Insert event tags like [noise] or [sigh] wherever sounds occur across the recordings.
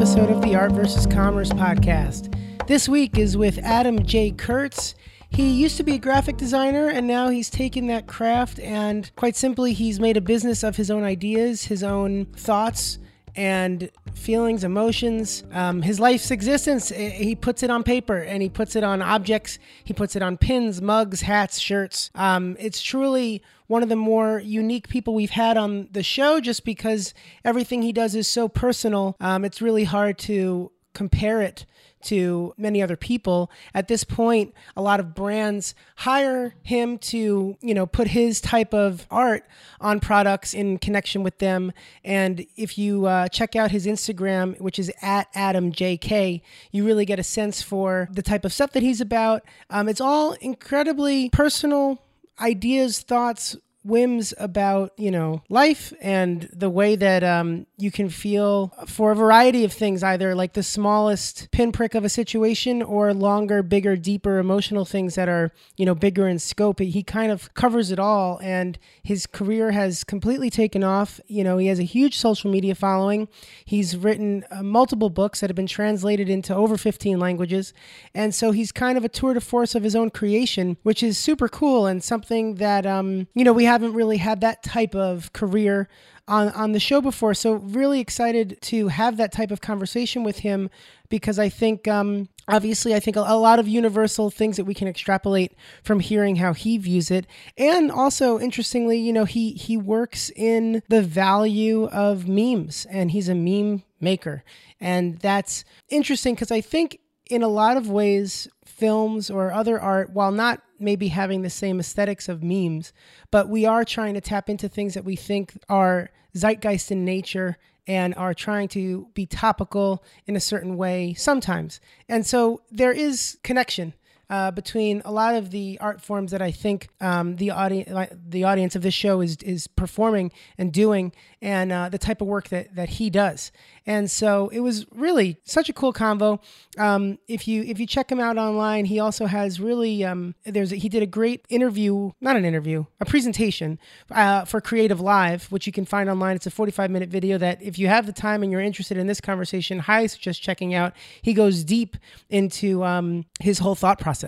episode of the Art versus Commerce podcast. This week is with Adam J. Kurtz. He used to be a graphic designer and now he's taken that craft and quite simply he's made a business of his own ideas, his own thoughts, and feelings, emotions, um, his life's existence. eh, He puts it on paper and he puts it on objects. He puts it on pins, mugs, hats, shirts. Um, it's truly one of the more unique people we've had on the show just because everything he does is so personal. Um, it's really hard to compare it to many other people. At this point, a lot of brands hire him to, you know, put his type of art on products in connection with them. And if you uh, check out his Instagram, which is at AdamJK, you really get a sense for the type of stuff that he's about. Um, it's all incredibly personal ideas, thoughts, whims about you know life and the way that um, you can feel for a variety of things either like the smallest pinprick of a situation or longer bigger deeper emotional things that are you know bigger in scope. He kind of covers it all and his career has completely taken off. You know he has a huge social media following. He's written uh, multiple books that have been translated into over 15 languages. And so he's kind of a tour de force of his own creation which is super cool and something that um, you know we haven't really had that type of career on, on the show before. So, really excited to have that type of conversation with him because I think, um, obviously, I think a, a lot of universal things that we can extrapolate from hearing how he views it. And also, interestingly, you know, he, he works in the value of memes and he's a meme maker. And that's interesting because I think in a lot of ways, films or other art, while not maybe having the same aesthetics of memes, but we are trying to tap into things that we think are zeitgeist in nature and are trying to be topical in a certain way sometimes. And so there is connection. Uh, between a lot of the art forms that I think um, the audience the audience of this show is is performing and doing, and uh, the type of work that that he does, and so it was really such a cool convo. Um, if you if you check him out online, he also has really um, there's a, he did a great interview, not an interview, a presentation uh, for Creative Live, which you can find online. It's a 45 minute video that if you have the time and you're interested in this conversation, highly suggest checking out. He goes deep into um, his whole thought process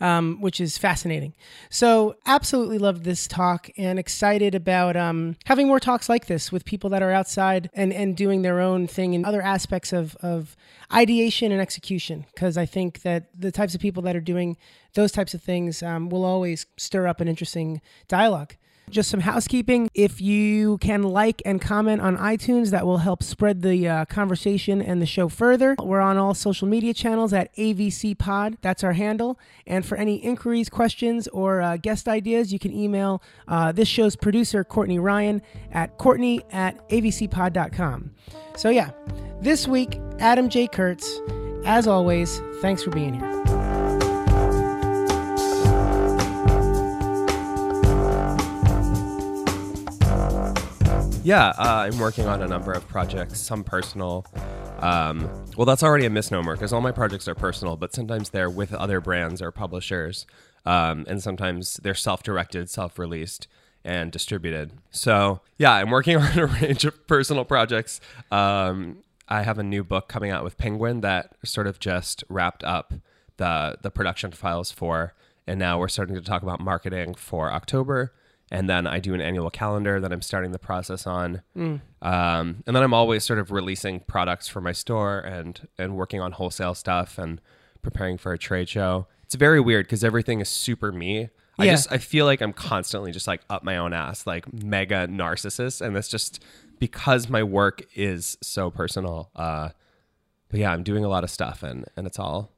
um, which is fascinating. So, absolutely loved this talk and excited about um, having more talks like this with people that are outside and, and doing their own thing in other aspects of, of ideation and execution. Because I think that the types of people that are doing those types of things um, will always stir up an interesting dialogue. Just some housekeeping. If you can like and comment on iTunes, that will help spread the uh, conversation and the show further. We're on all social media channels at AVC Pod. That's our handle. And for any inquiries, questions, or uh, guest ideas, you can email uh, this show's producer, Courtney Ryan, at courtney at avcpod.com. So, yeah, this week, Adam J. Kurtz. As always, thanks for being here. Yeah, uh, I'm working on a number of projects, some personal. Um, well, that's already a misnomer because all my projects are personal, but sometimes they're with other brands or publishers, um, and sometimes they're self directed, self released, and distributed. So, yeah, I'm working [laughs] on a range of personal projects. Um, I have a new book coming out with Penguin that sort of just wrapped up the the production files for, and now we're starting to talk about marketing for October and then I do an annual calendar that I'm starting the process on. Um, and then I'm always sort of releasing products for my store and and working on wholesale stuff and preparing for a trade show. It's very weird because everything is super me. I just I feel like I'm constantly just like up my own ass, like mega narcissist, and that's just because my work is so personal. Uh, but yeah, I'm doing a lot of stuff, and and it's all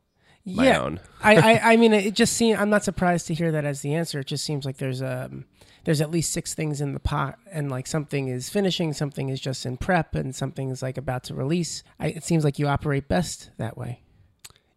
my own. I, I, I [laughs] mean, it just seems. I'm not surprised to hear that as the answer. It just seems like there's um, there's at least six things in the pot, and like something is finishing, something is just in prep, and something is like about to release. I, it seems like you operate best that way.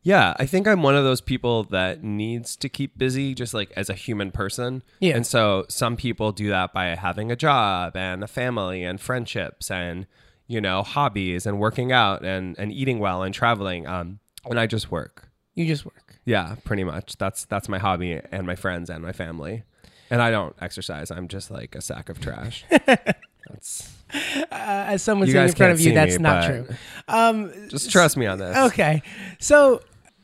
Yeah, I think I'm one of those people that needs to keep busy just like as a human person. Yeah. And so some people do that by having a job and a family and friendships and, you know, hobbies and working out and, and eating well and traveling. Um, and I just work. You just work. Yeah, pretty much. That's that's my hobby and my friends and my family. And I don't exercise. I'm just like a sack of trash. [laughs] that's Uh, as someone You sitting in front of you, that's me, not true. Um, Just trust me on this. Okay. So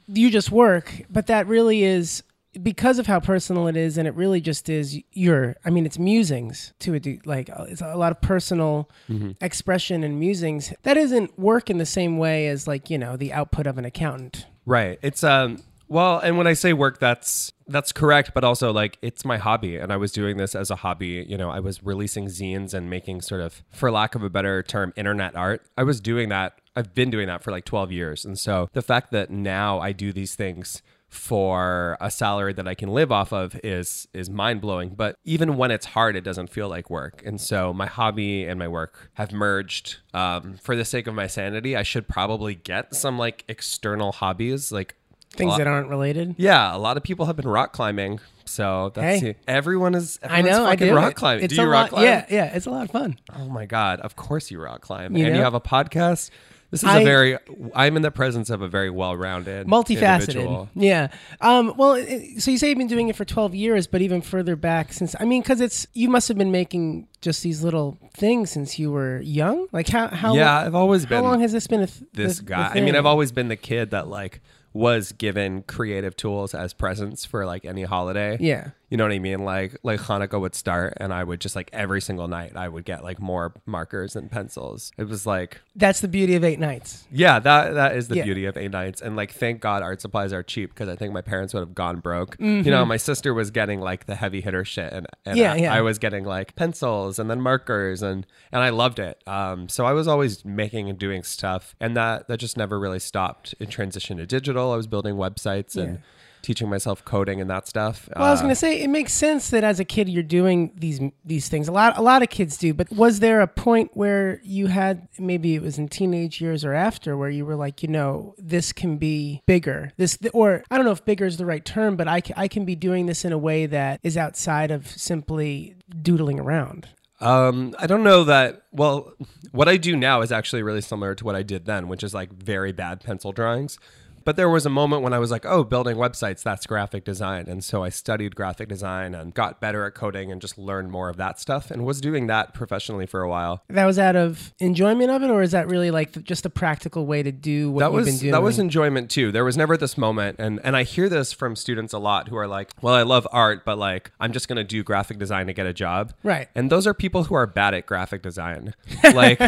you just work, but that really is because of how personal it is and it really just is your I mean it's musings to a de- like uh, it's a lot of personal Mm-hmm. expression and musings. That isn't work in the same way as like, you know, the output of an accountant. Right. It's um well, and when I say work that's that's correct, but also like it's my hobby and I was doing this as a hobby, you know, I was releasing zines and making sort of for lack of a better term internet art. I was doing that. I've been doing that for like 12 years. And so the fact that now I do these things for a salary that I can live off of is is mind blowing. But even when it's hard, it doesn't feel like work. And so my hobby and my work have merged. Um, for the sake of my sanity, I should probably get some like external hobbies, like Things a- that aren't related. yeah, a lot of people have been rock climbing. So that's Hey. everyone is. I know, I do. rock climbing. It's do you rock lot, climb? Yeah, yeah, it's a lot of fun. Oh my god! Of course you rock climb, You and know? you have a podcast. This is I- a very. I'm in the presence of a very well-rounded, multifaceted. individual. Yeah. Um, well, so you say you've been doing it for 12 years, but even further back since, I mean, because it's, you must have been making just these little things since you were young. Like, how, how, Yeah, long, I've always how been long has this been a th- this guy. I mean. I've always been the kid that like was given creative tools as presents for like any holiday. Yeah. You know what I mean? Like like Hanukkah would start and I would just like every single night I would get like more markers and pencils. It was like That's the beauty of eight nights. yeah, that that is the Yeah. beauty of eight nights. And like thank God art supplies are cheap because I think my parents would have gone broke. Mm-hmm. You know, my sister was getting like the heavy hitter shit and, and Yeah, I, yeah. I was getting like pencils and then markers and and I loved it. Um so I was always making and doing stuff and that that just never really stopped in transition to digital. I was building websites and teaching myself coding and that stuff. Well, I was Uh, going to say it makes sense that as a kid you're doing these these things. A lot a lot of kids do, but was there a point where you had maybe it was in teenage years or after where you were like, you know, this can be bigger. This or I don't know if bigger is the right term, but I I can be doing this in a way that is outside of simply doodling around. Um, I don't know that. Well, what I do now is actually really similar to what I did then, which is like very bad pencil drawings. But there was a moment when I was like, oh, building websites, that's graphic design. And so I studied graphic design and got better at coding and just learned more of that stuff and was doing that professionally for a while. That was out of enjoyment of it, or is that really like the, just a practical way to do what that you've was been doing? that was enjoyment too. There was never this moment, and and I hear this from students a lot who are like, "Well, I love art, but like I'm just gonna do graphic design to get a job." Right. And those are people who are bad at graphic design. [laughs] Like,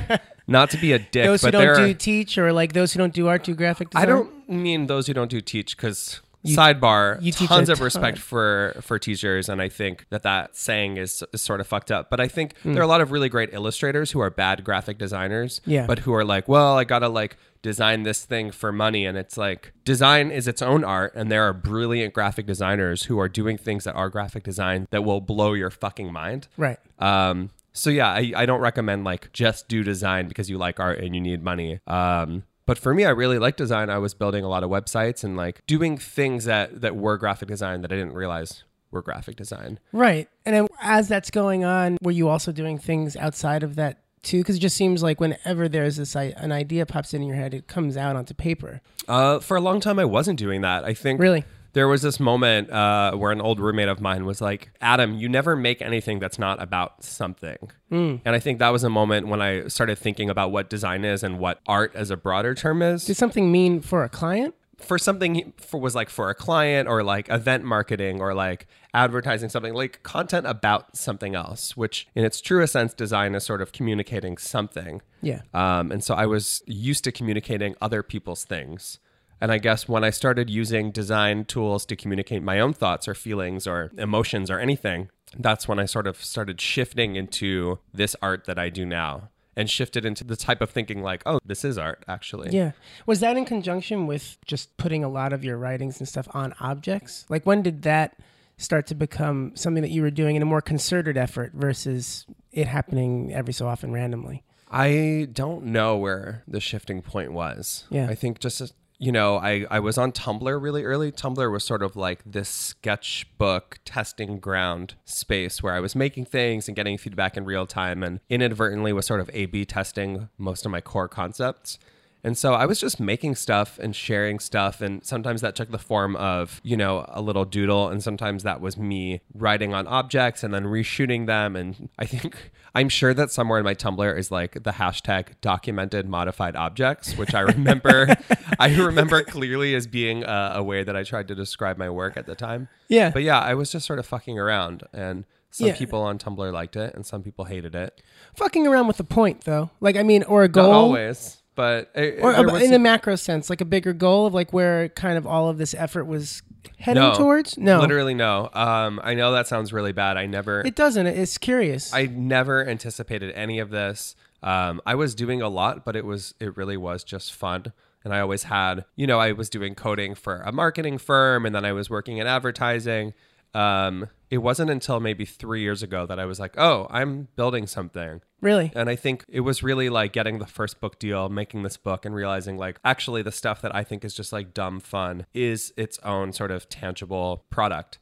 not to be a dick, those who don't do teach, or like those who don't do art do graphic design. I don't mean those who don't do teach because sidebar you tons of respect for for teachers and i think that that saying is, is sort of fucked up but i think Hmm. there are a lot of really great illustrators who are bad graphic designers Yeah. but who are like well i gotta like design this thing for money and it's like design is its own art and there are brilliant graphic designers who are doing things that are graphic design that will blow your fucking mind Right. um, so yeah, I, I don't recommend like just do design because you like art and you need money. Um, but for me, I really like design. I was building a lot of websites and like doing things that that were graphic design that I didn't realize were graphic design. Right. And then as that's going on, were you also doing things outside of that too? Because it just seems like whenever there's this an idea pops in your head, it comes out onto paper. Uh, for a long time, I wasn't doing that. I think Really? There was this moment uh, where an old roommate of mine was like, Adam, you never make anything that's not about something. And I think that was a moment when I started thinking about what design is and what art as a broader term is. Did something mean for a client? for something for was like for a client or like event marketing or like advertising something like content about something else which in its truest sense design is sort of communicating something Yeah. um, and so i was used to communicating other people's things and i guess when i started using design tools to communicate my own thoughts or feelings or emotions or anything that's when i sort of started shifting into this art that i do now and shifted into the type of thinking like oh this is art actually Yeah. Was that in conjunction with just putting a lot of your writings and stuff on objects? Like when did that start to become something that you were doing in a more concerted effort versus it happening every so often randomly? I don't know where the shifting point was. Yeah. I think just, you know, I, I was on Tumblr really early. Tumblr was sort of like this sketchbook testing ground space where I was making things and getting feedback in real time and inadvertently was sort of A B testing most of my core concepts. And so I was just making stuff and sharing stuff. And sometimes that took the form of, you know, a little doodle. And sometimes that was me writing on objects and then reshooting them. And I think I'm sure that somewhere in my Tumblr is like the hashtag documented modified objects, which I remember, [laughs] I remember clearly as being a, a way that I tried to describe my work at the time. Yeah. But yeah, I was just sort of fucking around. And some Yeah. people on Tumblr liked it and some people hated it. Fucking around with a point, though. Like, I mean, or a goal. Not always. But it, Or uh, in the macro sense, like a bigger goal of like where kind of all of this effort was heading No. towards? No. Literally no. Um, I know that sounds really bad. I never, It doesn't. It's curious. I never anticipated any of this. Um, I was doing a lot, but it was, it really was just fun. And I always had, you know, I was doing coding for a marketing firm, and then I was working in advertising. Um, it wasn't until maybe three years ago that I was like, oh, I'm building something. really? And I think it was really like getting the first book deal, making this book, and realizing like actually the stuff that I think is just like dumb fun is its own sort of tangible product.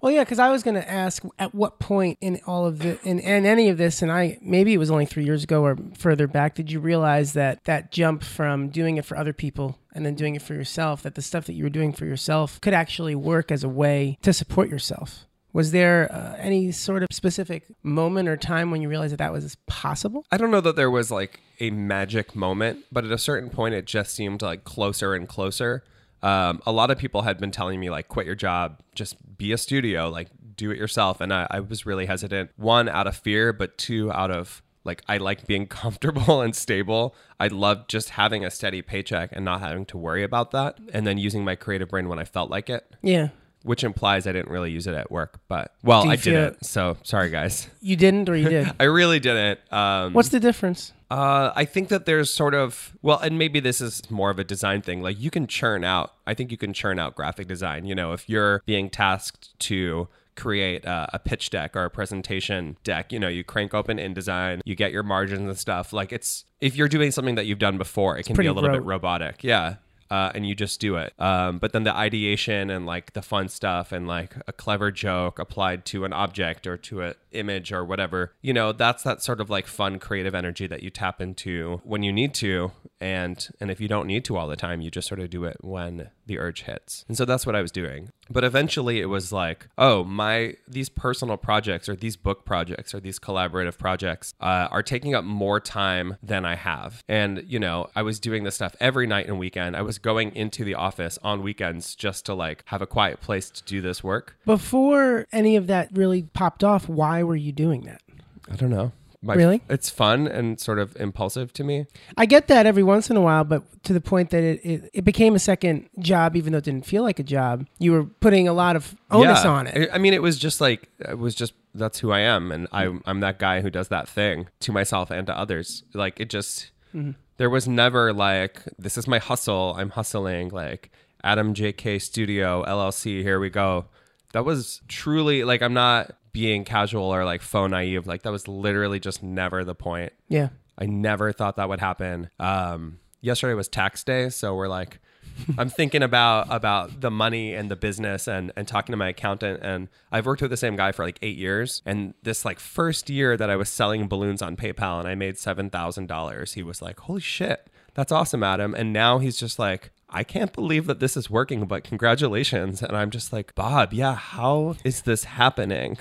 Well, yeah, because I was going to ask at what point in all of the in, in any of this, and I maybe it was only three years ago or further back, did you realize that that jump from doing it for other people and then doing it for yourself, that the stuff that you were doing for yourself could actually work as a way to support yourself? Was there uh, any sort of specific moment or time when you realized that that was possible? I don't know that there was like a magic moment, but at a certain point, it just seemed like closer and closer. Um, a lot of people had been telling me like, quit your job, just be a studio, like do it yourself. And I, I was really hesitant. One, out of fear, but two, out of like, I like being [laughs] comfortable and stable. I love just having a steady paycheck and not having to worry about that. And then using my creative brain when I felt like it, Yeah, which implies I didn't really use it at work. But well, Do I feel- didn't. So sorry, guys. you didn't or you did. [laughs] I really didn't. Um, What's the difference? uh, I think that there's sort of well, and maybe this is more of a design thing. Like you can churn out. I think you can churn out graphic design. You know, if you're being tasked to create uh, a pitch deck or a presentation deck, you know, you crank open InDesign, you get your margins and stuff. Like it's if you're doing something that you've done before, it can be a little bit robotic. Yeah. Uh, and you just do it. Um, but then the ideation and like the fun stuff and like a clever joke applied to an object or to an image or whatever, you know, that's that sort of like fun creative energy that you tap into when you need to. And and if you don't need to all the time, you just sort of do it when the urge hits. And so that's what I was doing. But eventually it was like, oh, my these personal projects or these book projects or these collaborative projects uh, are taking up more time than I have. And, you know, I was doing this stuff every night and weekend. I was going into the office on weekends just to like have a quiet place to do this work. Before any of that really popped off, why were you doing that? I don't know. My, Really? It's fun and sort of impulsive to me. I get that every once in a while, but to the point that it, it, it became a second job, even though it didn't feel like a job. You were putting a lot of onus Yeah. on it. I I mean, it was just like it was just that's who I am, and I, I'm that guy who does that thing to myself and to others. Like it just mm-hmm. there was never like this is my hustle. I'm hustling like Adam JK Studio LLC. Here we go. That was truly like I'm not being casual or like faux naive. Like that was literally just never the point. Yeah. I never thought that would happen. Um, yesterday was tax day, so we're like, [laughs] I'm thinking about about the money and the business and and talking to my accountant. And I've worked with the same guy for like eight years. And this like first year that I was selling balloons on PayPal and I made seven thousand dollars, he was like, "Holy shit, that's awesome, Adam!" And now he's just like. I can't believe that this is working, but congratulations. And I'm just like, Bob, yeah, how is this happening?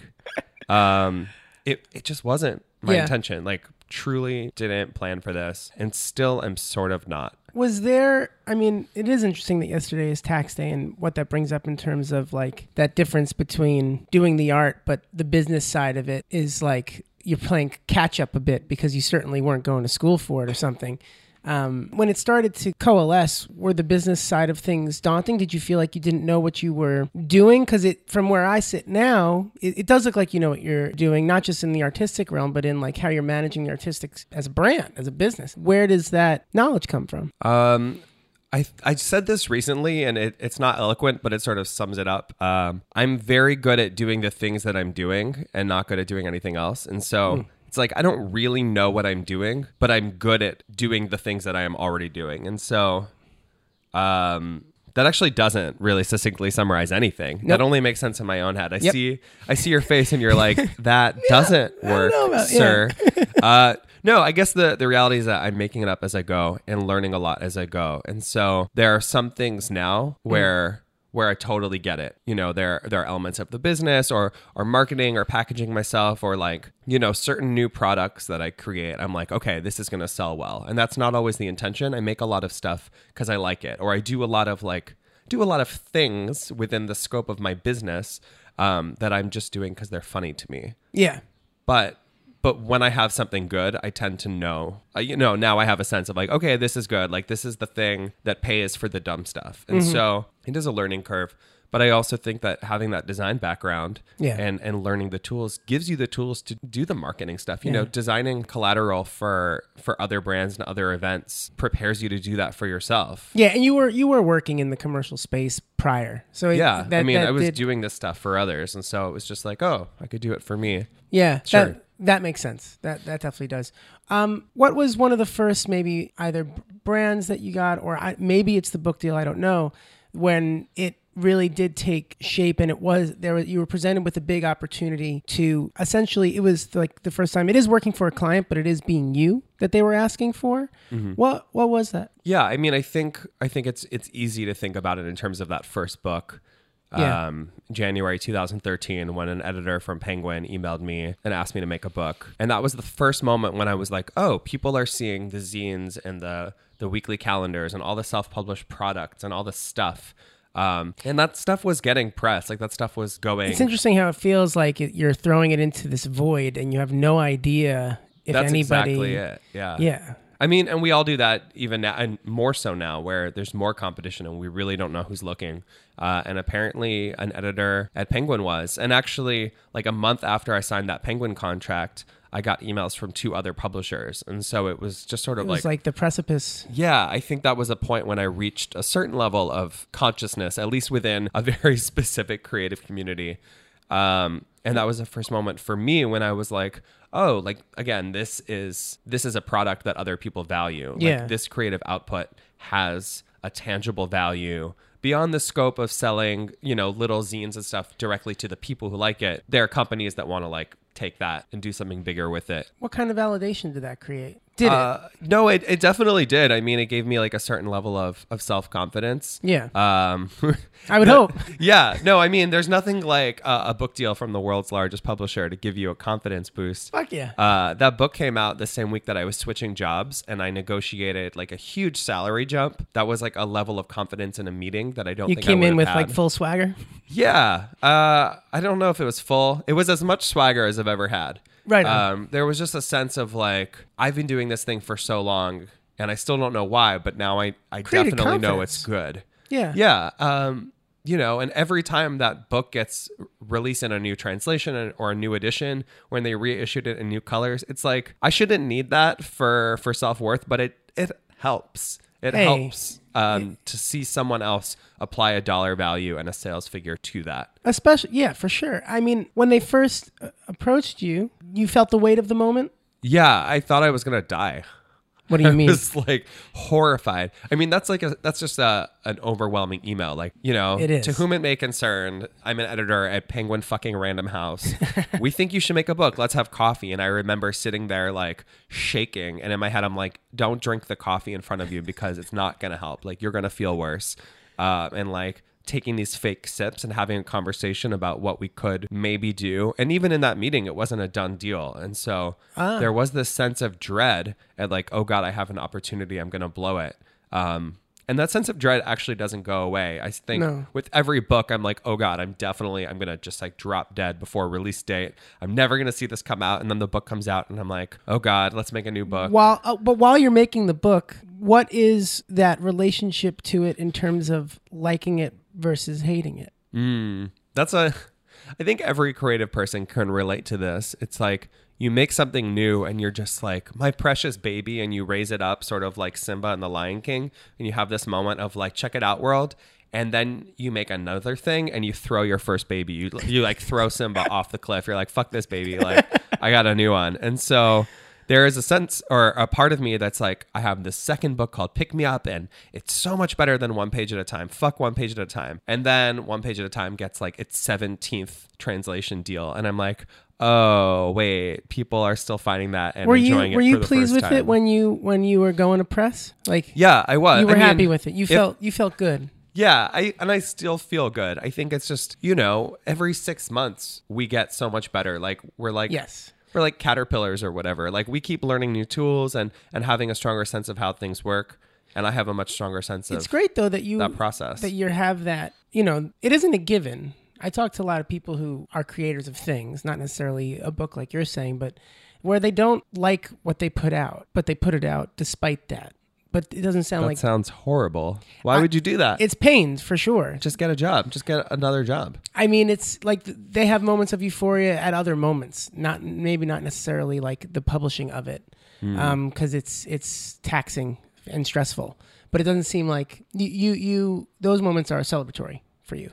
Um, it, it just wasn't my Yeah. intention. Like, truly didn't plan for this and still am sort of not. Was there, I mean, it is interesting that yesterday is tax day and what that brings up in terms of like that difference between doing the art, but the business side of it is like you're playing catch up a bit because you certainly weren't going to school for it or something. Um, when it started to coalesce, were the business side of things daunting? Did you feel like you didn't know what you were doing? Because it, from where I sit now, it, it does look like you know what you're doing, not just in the artistic realm, but in like how you're managing the artistic as a brand, as a business. Where does that knowledge come from? Um, I I said this recently, and it, it's not eloquent, but it sort of sums it up. Um, I'm very good at doing the things that I'm doing, and not good at doing anything else. And so it's like I don't really know what I'm doing, but I'm good at doing the things that I am already doing. And so, um, That actually doesn't really succinctly summarize anything. That only makes sense in my own head. I Yep. see I see your face and you're like, [laughs] that doesn't work, about- sir. [laughs] uh, no, I guess the, the reality is that I'm making it up as I go and learning a lot as I go. And so there are some things now where where I totally get it. You know, there there are elements of the business or or marketing or packaging myself or like, you know, certain new products that I create. I'm like, okay, this is going to sell well. And that's not always the intention. I make a lot of stuff cuz I like it or I do a lot of like do a lot of things within the scope of my business um, that I'm just doing cuz they're funny to me Yeah. but but when I have something good, I tend to know. Uh, you know, now I have a sense of like, okay, this is good. Like this is the thing that pays for the dumb stuff, and Mm-hmm. so it is a learning curve. But I also think that having that design background Yeah. and and learning the tools gives you the tools to do the marketing stuff. You know, designing collateral for for other brands and other events prepares you to do that for yourself. Yeah, and you were you were working in the commercial space prior, so it, Yeah, I mean, that I was did- doing this stuff for others, and so it was just like, oh, I could do it for me. Yeah, Sure. that that makes sense. That that definitely does. Um, what was one of the first maybe either brands that you got, or I, maybe it's the book deal? I don't know. When it really did take shape, and it was there. Was, you were presented with a big opportunity to essentially. It was like the first time. It is working for a client, but it is being you that they were asking for. Mm-hmm. What what was that? Yeah, I mean, I think I think it's it's easy to think about it in terms of that first book. Yeah. Um, January 2013, when an editor from Penguin emailed me and asked me to make a book, and that was the first moment when I was like, "Oh, people are seeing the zines and the the weekly calendars and all the self-published products and all the stuff." Um, and that stuff was getting press, like that stuff was going. It's interesting how it feels like you're throwing it into this void, and you have no idea if That's anybody. exactly it. Yeah. Yeah. I mean, and we all do that even now, and more so now, where there's more competition and we really don't know who's looking. Uh, and apparently, an editor at Penguin was. And actually, like a month after I signed that Penguin contract, I got emails from two other publishers. And so it was just sort of like. It was like, like the precipice. yeah, I think that was a point when I reached a certain level of consciousness, at least within a [laughs] very specific creative community. Um, and that was the first moment for me when I was like, oh, like again, this is this is a product that other people value. Yeah. Like this creative output has a tangible value beyond the scope of selling, you know, little zines and stuff directly to the people who like it. There are companies that want to like take that and do something bigger with it. What kind of validation did that create? Did Uh, no, it, it definitely did. I mean, it gave me like a certain level of, of self confidence. Yeah. Um, [laughs] I would hope. [laughs] yeah. No, I mean, there's nothing like a, a book deal from the world's largest publisher to give you a confidence boost. Fuck yeah. Uh, that book came out the same week that I was switching jobs, and I negotiated like a huge salary jump. That was like a level of confidence in a meeting that I don't You came in with have like full swagger. Yeah. Uh, I don't know if it was full. It was as much swagger as I've ever had. Right. Um, there was just a sense of like, I've been doing this thing for so long and I still don't know why, but now I, I Created definitely know it's good. Yeah. Yeah. Um, you know, and every time that book gets released in a new translation or a new edition, when they reissued it in new colors, it's like I shouldn't need that for for self worth, but it it helps. It Hey. helps um, to see someone else apply a dollar value and a sales figure to that. Especially, yeah, for sure. I mean, when they first uh, approached you, you felt the weight of the moment. Yeah, I thought I was gonna die. What do you [laughs] I mean? was like horrified. I mean, that's like a that's just a an overwhelming email. Like you know, It is. to whom it may concern. I'm an editor at Penguin fucking Random House. [laughs] we think you should make a book. Let's have coffee. And I remember sitting there like shaking, and in my head, I'm like, don't drink the coffee in front of you because it's not gonna help. Like you're gonna feel worse. Uh, and like taking these fake sips and having a conversation about what we could maybe do. And even in that meeting, it wasn't a done deal. And so Ah. there was this sense of dread at like, oh God, I have an opportunity. I'm going to blow it. Um, and that sense of dread actually doesn't go away. I think No. with every book, I'm like, oh God, I'm definitely, I'm going to just like drop dead before release date. I'm never going to see this come out. And then the book comes out and I'm like, oh God, let's make a new book. While, uh, but while you're making the book, what is that relationship to it in terms of liking it versus hating it? Mm, that's a. I think every creative person can relate to this. It's like you make something new and you're just like, my precious baby, and you raise it up, sort of like Simba and the Lion King, and you have this moment of like, check it out, world. And then you make another thing and you throw your first baby. You, you like throw Simba [laughs] off the cliff. You're like, fuck this baby. Like, I got a new one. And so there is a sense or a part of me that's like, I have this second book called Pick Me Up, and it's so much better than one page at a time. Fuck one page at a time. And then one page at a time gets like its 17th translation deal. And I'm like, oh, wait, people are still finding that and Were you enjoying it. were you pleased with it when you when you were going to press? Like Yeah, I was. you were I mean, happy with it. You if- felt you felt good. Yeah, I and I still feel good. I think it's just you know every six months we get so much better. Like we're like Yes. We're like caterpillars or whatever. Like we keep learning new tools and and having a stronger sense of how things work. And I have a much stronger sense of It's great though that you that process. that you have that. You know, it isn't a given. I talk to a lot of people who are creators of things, not necessarily a book like you're saying, but where they don't like what they put out, but they put it out despite that. But it doesn't sound like that like sounds horrible. Why would you do that? it's pains for sure. just get a job. Just get another job. I mean, it's like they have moments of euphoria at other moments. Not maybe not necessarily like the publishing of it, hmm. um, because it's it's taxing and stressful. But it doesn't seem like you, you you those moments are celebratory for you.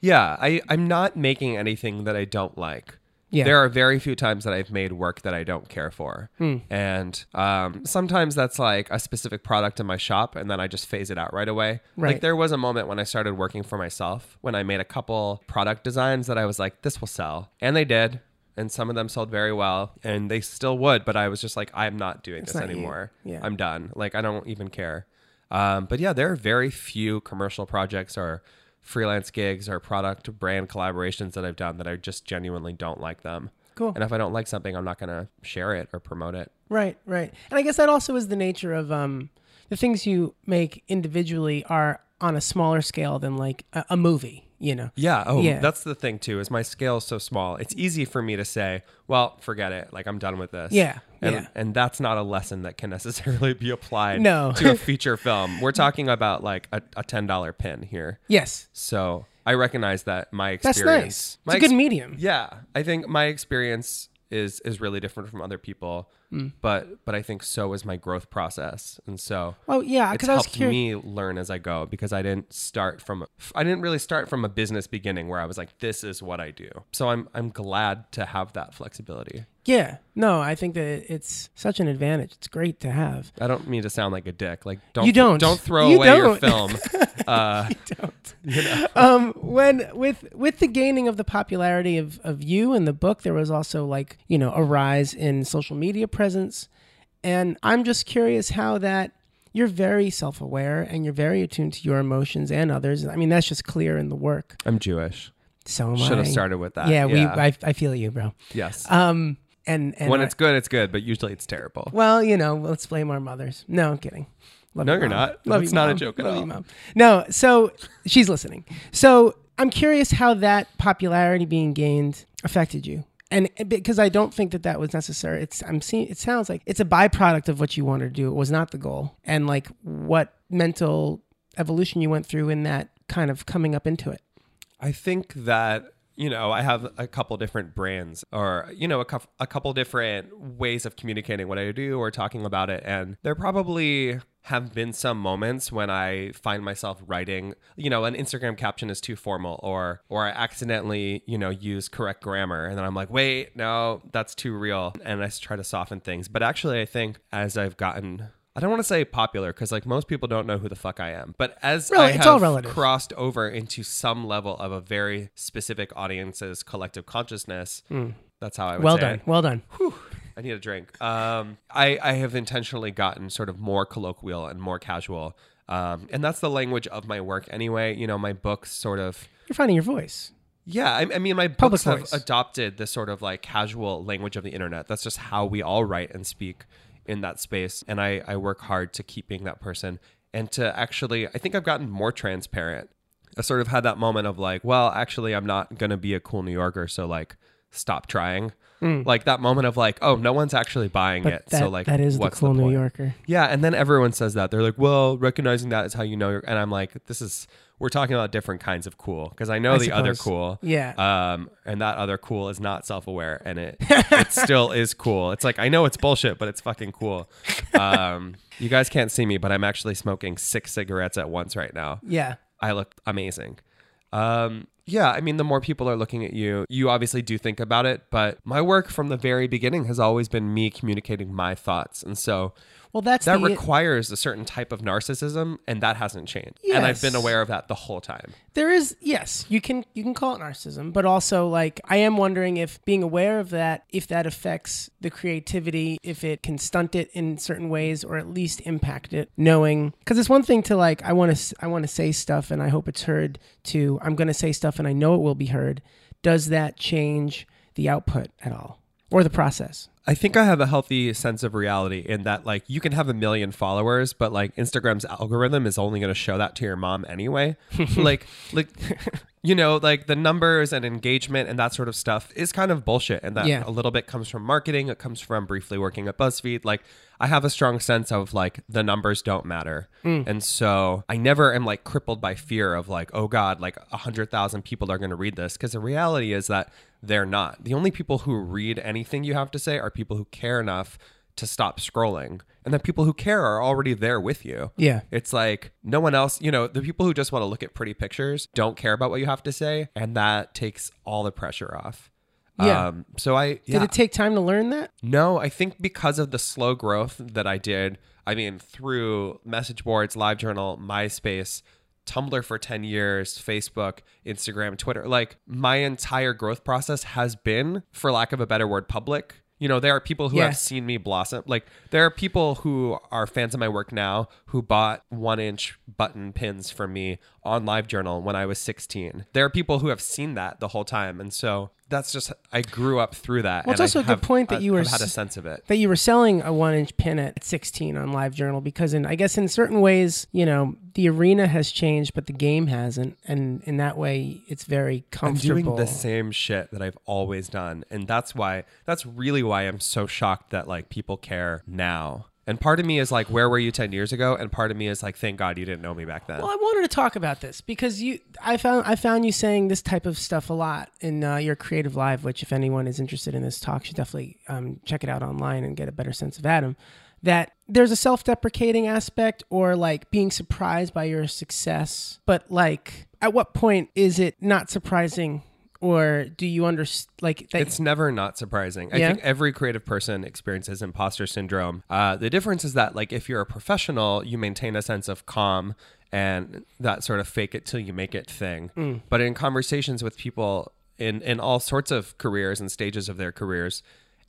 Yeah, I, I'm not making anything that I don't like. Yeah. There are very few times that I've made work that I don't care for. And um, sometimes that's like a specific product in my shop, and then I just phase it out right away. Right. Like there was a moment when I started working for myself when I made a couple product designs that I was like, this will sell. And they did. And some of them sold very well, and they still would. But I was just like, I'm not doing this not anymore. Yeah. I'm done. Like, I don't even care. Um, but yeah, there are very few commercial projects or freelance gigs or product brand collaborations that I've done that I just genuinely don't like them. Cool. And if I don't like something, I'm not going to share it or promote it. Right, right. And I guess that also is the nature of um, the things you make individually are on a smaller scale than like a, a movie. You know. Yeah. Oh, Yeah. that's the thing too. Is my scale is so small. It's easy for me to say, "Well, forget it. Like I'm done with this." Yeah, And, yeah. and that's not a lesson that can [laughs] necessarily be applied No. to a feature film. We're talking about like a, a ten dollar pin here. Yes, So I recognize that my that's experience. nice. It's a good ex- medium. Yeah, I think my experience is is really different from other people, Mm. but but I think so is my growth process, and so Oh yeah, it's because I was helped curious. me learn as I go because I didn't start from I didn't really start from a business beginning where I was like this is what I do. So I'm I'm glad to have that flexibility. Yeah, no, I think that it's such an advantage. It's great to have. I don't mean to sound like a dick. Like don't You don't. don't throw You away your film. don't. film. [laughs] Uh, um, when with with the gaining of the popularity of of you and the book, there was also like you know a rise in social media presence, and I'm just curious how that you're very self aware and you're very attuned to your emotions and others. I mean, that's just clear in the work. I'm Jewish. So am Should have started with that. Yeah, we. I, I feel you, bro. yes. Um, and and when I- it's good, it's good, but usually it's terrible. Well, you know, let's blame our mothers. No, I'm kidding. Love No, you, you're Mom. not. Love That's you, not a joke at Love all. You, Mom. No, so she's listening. So I'm curious how that popularity being gained affected you. And because I don't think that that was necessary. It's I'm seeing. It sounds like it's a byproduct of what you wanted to do. It was not the goal. And like what mental evolution you went through in that kind of coming up into it. I think that you know I have a couple different brands, or you know a, cou- a couple different ways of communicating what I do or talking about it, and they're probably have been some moments when I find myself writing, you know, an Instagram caption is too formal, or or I accidentally you know use correct grammar, and then I'm like, wait, no, that's too real, and I try to soften things. But actually, I think as I've gotten I don't want to say popular because like most people don't know who the fuck I am. But as Really, I have crossed over into some level of a very specific audience's collective consciousness, hmm. that's how I would. Well done. it. Well done. I need a drink. Um, I, I have intentionally gotten sort of more colloquial and more casual. Um, and that's the language of my work anyway. You know, my books sort of You're finding your voice. yeah, I, I mean, my Public books have adopted this sort of like casual language of the internet. That's just how we all write and speak in that space. And I, I work hard to keep being that person and to actually, I think I've gotten more transparent. I sort of had that moment of like, well, actually, I'm not going to be a cool New Yorker. So, like, stop trying. Like that moment of like, oh, no one's actually buying. But it. that, so, like, that is the cool New? Yorker. Yeah, and then everyone says that. They're like, "Well, recognizing that is how you know." You're, and I'm like, "This is we're talking about different kinds of cool because I know I the other cool. Yeah. Um, and that other cool is not self-aware, and it [laughs] it still is cool. It's like I know it's bullshit, but it's fucking cool. [laughs] Um, you guys can't see me, but I'm actually smoking six cigarettes at once right now. Yeah. I look amazing. Um, Yeah, I mean, the more people are looking at you, you obviously do think about it. But my work from the very beginning has always been me communicating my thoughts. And so Well, that's that the, requires a certain type of narcissism, and that hasn't changed. And I've been aware of that the whole time. there is yes you can you can call it narcissism but also like i am wondering if being aware of that if that affects the creativity if it can stunt it in certain ways or at least impact it knowing because it's one thing to like i want to i want to say stuff and i hope it's heard to i'm going to say stuff and i know it will be heard does that change the output at all or the process I think I have a healthy sense of reality in that, like, you can have a million followers, but like Instagram's algorithm is only going to show that to your mom anyway. [laughs] like, like, you know, like the numbers and engagement and that sort of stuff is kind of bullshit. And that Yeah. a little bit comes from marketing. It comes from briefly working at BuzzFeed. Like, I have a strong sense of like the numbers don't matter. Mm. And so I never am like crippled by fear of like, oh God, like a hundred thousand people are going to read this. Cause the reality is that they're not. The only people who read anything you have to say are people who care enough to stop scrolling. And the people who care are already there with you. yeah It's like no one else, you know, the people who just want to look at pretty pictures don't care about what you have to say. And that takes all the pressure off. Yeah. Um, so I, did it take time to learn that No, I think because of the slow growth that I did, I mean, through message boards, LiveJournal, MySpace, Tumblr for 10 years, Facebook, Instagram, Twitter, like my entire growth process has been, for lack of a better word, public. You know, there are people who Yeah. have seen me blossom. Like, there are people who are fans of my work now who bought one inch button pins from me on LiveJournal when I was 16. There are people who have seen that the whole time. And so that's just, I grew up through that. Well, it's and I also a good point that you were had a sense of it. that you were selling a one inch pin at 16 on LiveJournal because in I guess in certain ways, you know, the arena has changed, but the game hasn't, and in that way, it's very I'm doing the same shit that I've always done. And that's why, that's really why I'm so shocked that like people care now. And part of me is like, where were you 10 years ago? And part of me is like, thank God you didn't know me back then. Well, I wanted to talk about this because you, I found, I found you saying this type of stuff a lot in uh, your creative live. Which, if anyone is interested in this talk, should definitely um, check it out online and get a better sense of Adam. That there's a self-deprecating aspect, or like being surprised by your success. But like, at what point is it not surprising, or do you understand? Like, It's never not surprising. I think every creative person experiences imposter syndrome. Uh, the difference is that, like, if you're a professional, you maintain a sense of calm and that sort of fake it till you make it thing. Mm. But in conversations with people in, in all sorts of careers and stages of their careers,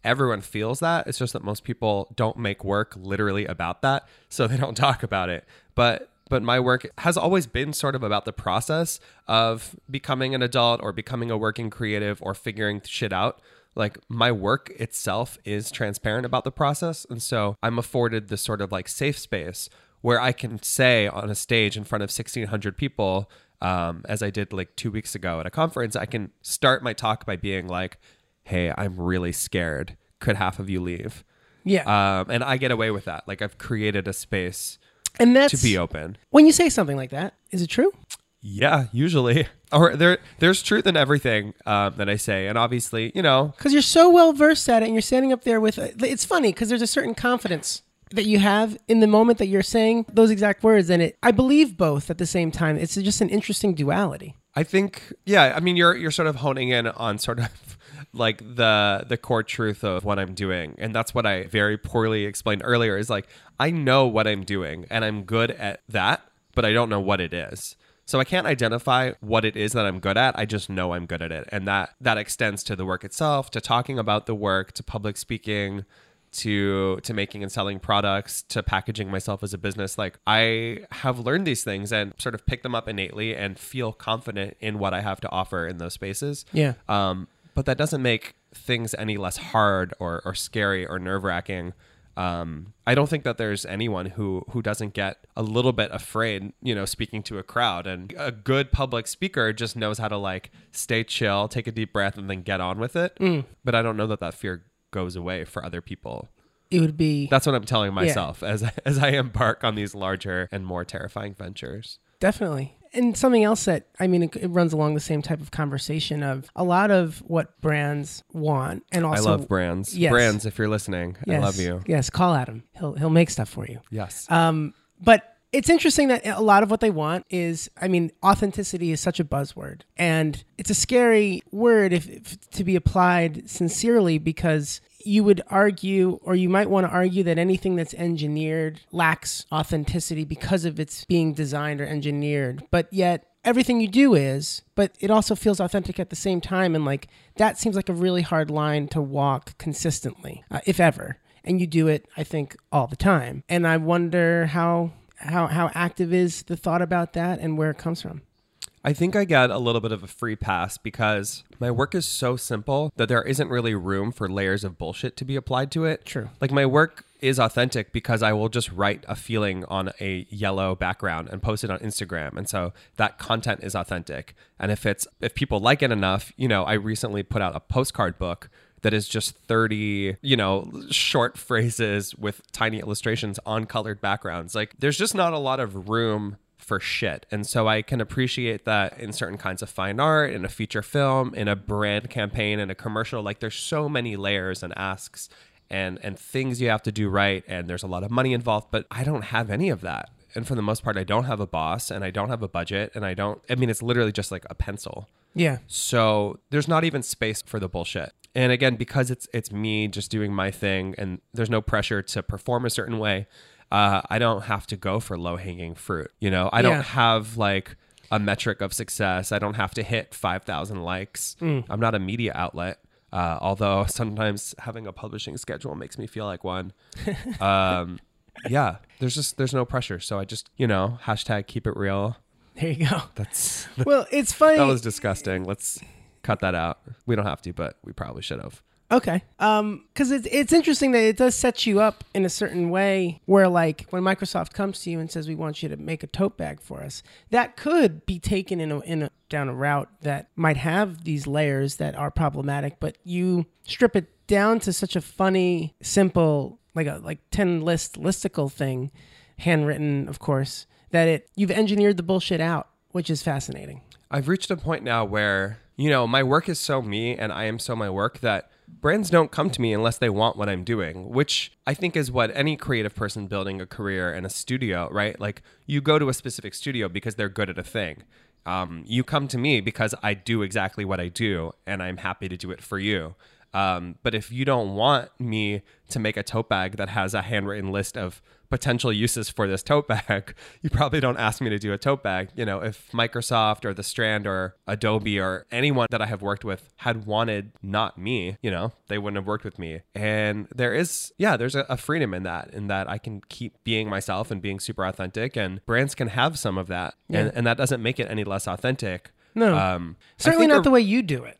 everyone feels that. It's just that most people don't make work literally about that, so they don't [laughs] talk about it. But but my work has always been sort of about the process of becoming an adult or becoming a working creative or figuring shit out. Like my work itself is transparent about the process. And so I'm afforded this sort of like safe space where I can say on a stage in front of 1,600 people, um, as I did like two weeks ago at a conference, I can start my talk by being like, hey, I'm really scared. Could half of you leave? yeah, Um, and I get away with that. Like I've created a space and that's to be open. when you say something like that. Is it true? Yeah, usually. [laughs] Or there, there's truth in everything um, that I say, and obviously, you know, because you're so well versed at it and you're standing up there with it's funny because there's a certain confidence that you have in the moment that you're saying those exact words and it i believe both at the same time it's just an interesting duality I think, yeah. I mean, you're you're sort of honing in on sort of like the the core truth of what I'm doing, and that's what I very poorly explained earlier. Is like I know what I'm doing, and I'm good at that, but I don't know what it is. So I can't identify what it is that I'm good at. I just know I'm good at it, and that that extends to the work itself, to talking about the work, to public speaking, to to making and selling products to packaging myself as a business like i have learned these things and sort of pick them up innately and feel confident in what i have to offer in those spaces Yeah. um but that doesn't make things any less hard or or scary or nerve-wracking um, I don't think that there's anyone who who doesn't get a little bit afraid, you know, speaking to a crowd. And a good public speaker just knows how to like stay chill, take a deep breath, and then get on with it. But I don't know that that fear goes away for other people. it would be That's what I'm telling myself as [laughs] as I embark on these larger and more terrifying ventures. definitely and something else that i mean it, it runs along the same type of conversation of a lot of what brands want and also I love brands. yes. Brands, if you're listening, yes, I love you. yes call adam he'll he'll make stuff for you Yes. Um, but it's interesting that a lot of what they want is, I mean, authenticity is such a buzzword, and it's a scary word if, if to be applied sincerely because you would argue, or you might want to argue, that anything that's engineered lacks authenticity because of its being designed or engineered. But yet, everything you do is, but it also feels authentic at the same time. And like that seems like a really hard line to walk consistently, uh, if ever. And you do it, I think, all the time. And I wonder how how how active is the thought about that and where it comes from. I think I get a little bit of a free pass because my work is so simple that there isn't really room for layers of bullshit to be applied to it. True. Like my work is authentic because I will just write a feeling on a yellow background and post it on Instagram. And so that content is authentic. And if it's if people like it enough, you know, I recently put out a postcard book that is just 30, you know, short phrases with tiny illustrations on colored backgrounds. Like there's just not a lot of room for shit. And so I can appreciate that in certain kinds of fine art, in a feature film, in a brand campaign, in a commercial. Like there's so many layers and asks and and things you have to do right and there's a lot of money involved, but I don't have any of that. And for the most part I don't have a boss and I don't have a budget and I don't I mean it's literally just like a pencil. Yeah. So there's not even space for the bullshit. And again, because it's it's me just doing my thing and there's no pressure to perform a certain way, uh, I don't have to go for low hanging fruit. You know, I Yeah. don't have like a metric of success. I don't have to hit 5,000 likes. Mm. I'm not a media outlet. Uh, although [laughs] sometimes having a publishing schedule makes me feel like one. [laughs] um, yeah, there's just there's no pressure. So I just you know hashtag keep it real. There you go. That's Well, it's [laughs] funny. that was disgusting. Let's cut that out. We don't have to, but we probably should have. Okay. Um, because it's it's interesting that it does set you up in a certain way where like when Microsoft comes to you and says we want you to make a tote bag for us, that could be taken in a in a down a route that might have these layers that are problematic, but you strip it down to such a funny, simple, like a like ten list listicle thing, handwritten, of course, that it you've engineered the bullshit out, which is fascinating. I've reached a point now where, you know, my work is so me and I am so my work that brands don't come to me unless they want what I'm doing, which I think is what any creative person building a career in a studio, right? Like you go to a specific studio because they're good at a thing. Um, you come to me because I do exactly what I do and I'm happy to do it for you. Um, but if you don't want me to make a tote bag that has a handwritten list of potential uses for this tote bag, [laughs] you probably don't ask me to do a tote bag. You know, if Microsoft or The Strand or Adobe or anyone that I have worked with had wanted not me, you know, they wouldn't have worked with me. And there is, yeah, there's a, a freedom in that, in that I can keep being myself and being super authentic, and brands can have some of that. And, and that doesn't make it any less authentic. No. Um, Certainly not a- the way you do it.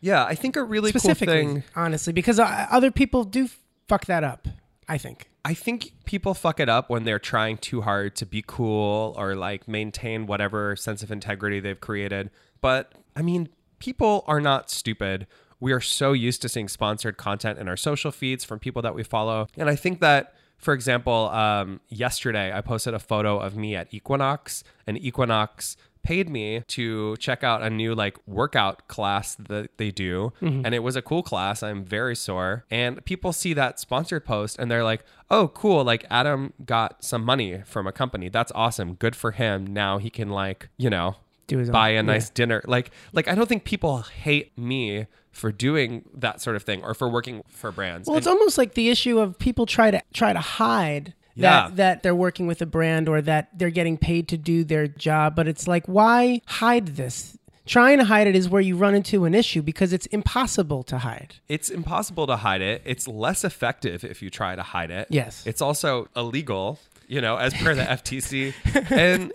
yeah, I think a really cool thing. honestly, because uh, other people do fuck that up. I think. I think people fuck it up when they're trying too hard to be cool or like maintain whatever sense of integrity they've created. But I mean, people are not stupid. We are so used to seeing sponsored content in our social feeds from people that we follow. And I think that, for example, um, yesterday I posted a photo of me at Equinox, and Equinox paid me to check out a new like workout class that they do. Mm-hmm. And it was a cool class. I'm very sore. And people see that sponsored post and they're like oh cool. Like adam got some money from a company. That's awesome. Good for him. Now he can like you know Do his own- buy a yeah. nice dinner. Like like i don't think people hate me for doing that sort of thing or for working for brands. Well, it's almost like the issue of people try to try to hide Yeah. that that they're working with a brand or that they're getting paid to do their job, but it's like why hide this? Trying to hide it is where you run into an issue because it's impossible to hide. It's impossible to hide it. It's less effective if you try to hide it. Yes. It's also illegal, you know, as per the [laughs] FTC. And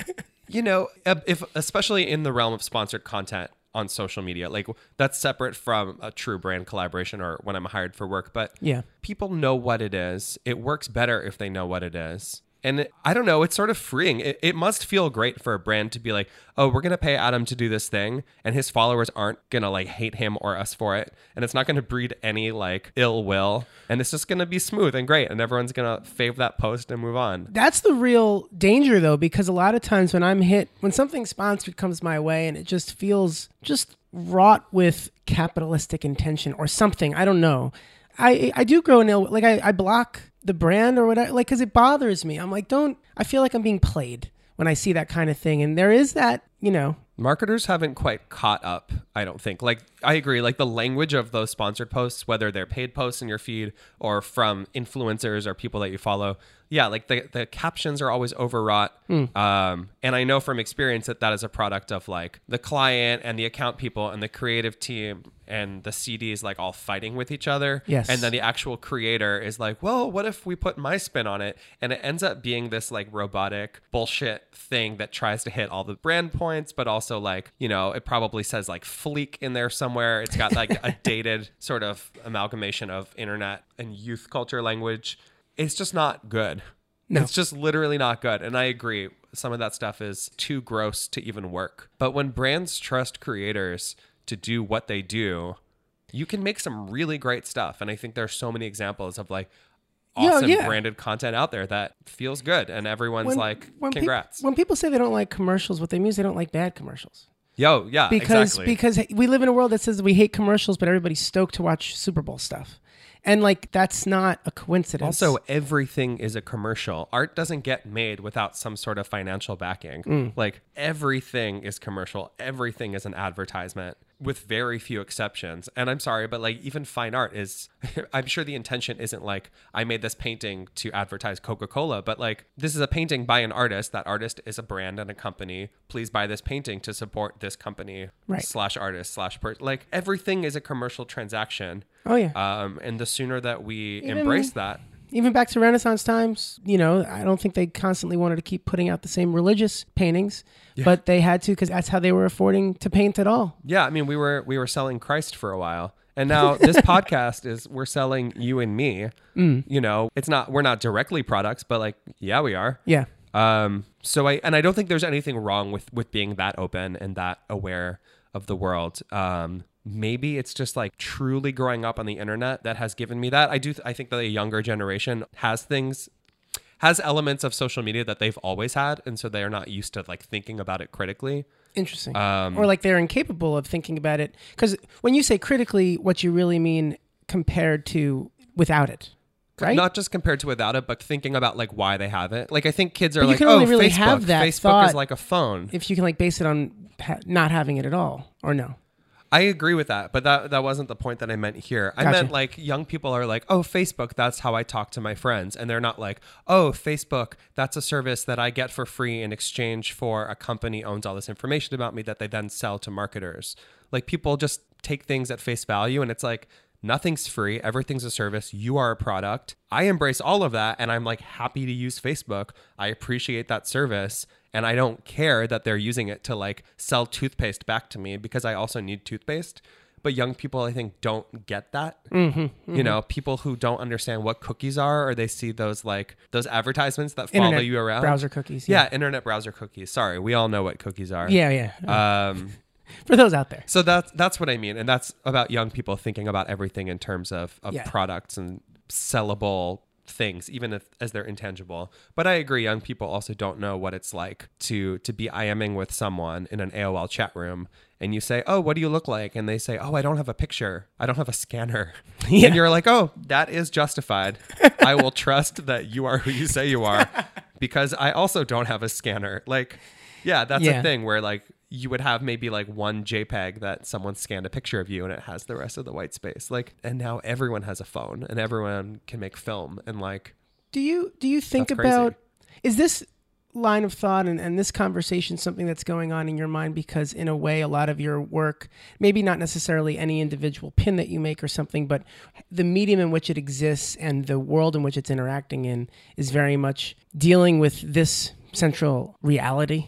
you know, if especially in the realm of sponsored content on social media, like that's separate from a true brand collaboration or when I'm hired for work, but Yeah. people know what it is. It works better if they know what it is. And I don't know, it's sort of freeing. It, it must feel great for a brand to be like, oh, we're going to pay Adam to do this thing, and his followers aren't going to like hate him or us for it. And it's not going to breed any like ill will. And it's just going to be smooth and great. And everyone's going to fave that post and move on. That's the real danger though because a lot of times when I'm hit when something sponsored comes my way and it just feels just wrought with capitalistic intention or something, I don't know. I I do grow an ill like I, I block the brand or whatever like because it bothers me. I'm like don't i feel like i'm being played when i see that kind of thing. And there is that you know. Marketers haven't quite caught up i don't think. Like i agree like the language of those sponsored posts whether they're paid posts in your feed or from influencers or people that you follow yeah like the, the captions are always overwrought um, and i know from experience that that is a product of like the client and the account people and the creative team and the cds like all fighting with each other. Yes. and then the actual creator is like well what if we put my spin on it? And it ends up being this like robotic bullshit thing that tries to hit all the brand points but also like you know it probably says like fleek in there somewhere. It's got like a [laughs] dated sort of amalgamation of internet and youth culture language it's just not good. No. it's just literally not good. And i agree some of that stuff is too gross to even work. But when brands trust creators to do what they do you can make some really great stuff. And i think there's so many examples of like awesome yeah. branded content out there that feels good and everyone's like when congrats. when people say they don't like commercials what they mean is they don't like bad commercials. Yo yeah because exactly. because we live in a world that says we hate commercials but everybody's stoked to watch super bowl stuff and like that's not a coincidence Also, everything is a commercial. Art doesn't get made without some sort of financial backing. Mm. Like everything is commercial. Everything is an advertisement with very few exceptions. And I'm sorry, but like even fine art is [laughs] I'm sure the intention isn't like I made this painting to advertise Coca-Cola, but like this is a painting by an artist. That artist is a brand and a company. Please buy this painting to support this company Right. slash artist slash per like everything is a commercial transaction. oh yeah Um, and the sooner that we Even- embrace that, even back to Renaissance times, you know, I don't think they constantly wanted to keep putting out the same religious paintings, but they had to because that's how they were affording to paint at all. yeah, I mean, we were we were selling Christ for a while, and now this [laughs] podcast is we're selling you and me. Mm. You know, it's not we're not directly products, but like, yeah, we are. Yeah. Um, so I and I don't think there's anything wrong with with being that open and that aware of the world. Um, maybe it's just like truly growing up on the internet that has given me that. I do. I think that a younger generation has things has elements of social media that they've always had, and so they're not used to like thinking about it critically. Interesting. Um, or like they're incapable of thinking about it. Because when you say critically, what you really mean compared to without it, right? Not just compared to without it, but thinking about like why they have it. Like I think kids are But you like, can oh, only really Facebook. have that Facebook is like a phone. if you can like base it on ha- not having it at all, or no. I agree with that, but that that wasn't the point that I meant here. I Gotcha. meant like young people are like, "Oh, Facebook, that's how I talk to my friends." And they're not like, "Oh, Facebook, that's a service that I get for free in exchange for a company owns all this information about me that they then sell to marketers." Like people just take things at face value and it's like nothing's free, everything's a service, you are a product. I embrace all of that and I'm like happy to use Facebook. I appreciate that service and I don't care that they're using it to like sell toothpaste back to me because I also need toothpaste. But young people, I think, don't get that. Mm-hmm, You know, people who don't understand what cookies are, or they see those like those advertisements that follow Internet you around. browser cookies. yeah. internet browser cookies. Sorry, we all know what cookies are. Yeah, yeah. Um, [laughs] For those out there. so that's that's what I mean, and that's about young people thinking about everything in terms of, of Yeah. products and sellable things, even if as they're intangible. But I agree, young people also don't know what it's like to to be IMing with someone in an AOL chat room, and you say, "Oh, what do you look like?" and they say, "Oh, I don't have a picture. I don't have a scanner." [laughs] Yeah. And you're like, "Oh, that is justified. I will [laughs] trust that you are who you say you are, because I also don't have a scanner." Like, yeah, that's Yeah. a thing where like you would have maybe like one JPEG that someone scanned a picture of you and it has the rest of the white space. Like, and now everyone has a phone and everyone can make film and like, Do you do you think about is this line of thought and, and this conversation something that's going on in your mind? Because in a way a lot of your work maybe not necessarily any individual pin that you make or something but the medium in which it exists and the world in which it's interacting in is very much dealing with this central reality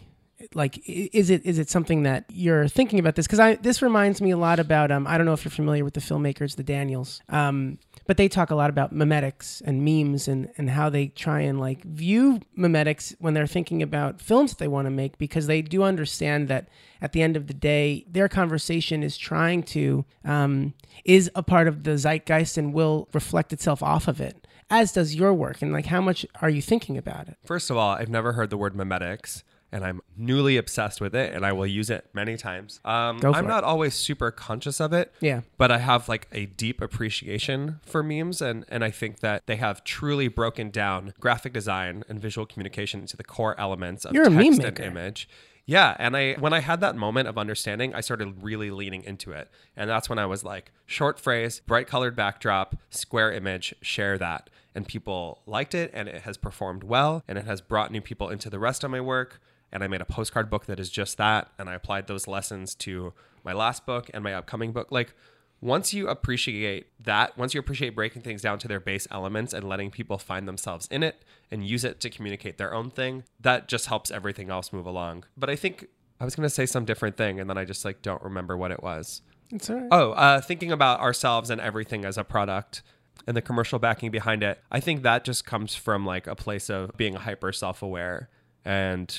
like is it is it something that you're thinking about this because i this reminds me a lot about um i don't know if you're familiar with the filmmakers the daniels um but they talk a lot about memetics and memes and and how they try and like view memetics when they're thinking about films that they want to make because they do understand that at the end of the day their conversation is trying to um is a part of the zeitgeist and will reflect itself off of it as does your work and like how much are you thinking about it first of all, I've never heard the word memetics. And I'm newly obsessed with it and I will use it many times. Um, Go for I'm it. not always super conscious of it. Yeah. But I have like a deep appreciation for memes and, and I think that they have truly broken down graphic design and visual communication into the core elements of You're a text meme and maker. image. Yeah, and I when I had that moment of understanding, I started really leaning into it. And that's when I was like, short phrase, bright colored backdrop, square image, share that. And people liked it and it has performed well and it has brought new people into the rest of my work. And I made a postcard book that is just that. And I applied those lessons to my last book and my upcoming book. Like once you appreciate that, once you appreciate breaking things down to their base elements and letting people find themselves in it and use it to communicate their own thing, that just helps everything else move along. But I think I was going to say some different thing and then I just like don't remember what it was. It's all right. Oh, uh, thinking about ourselves and everything as a product and the commercial backing behind it. I think that just comes from like a place of being hyper self aware. And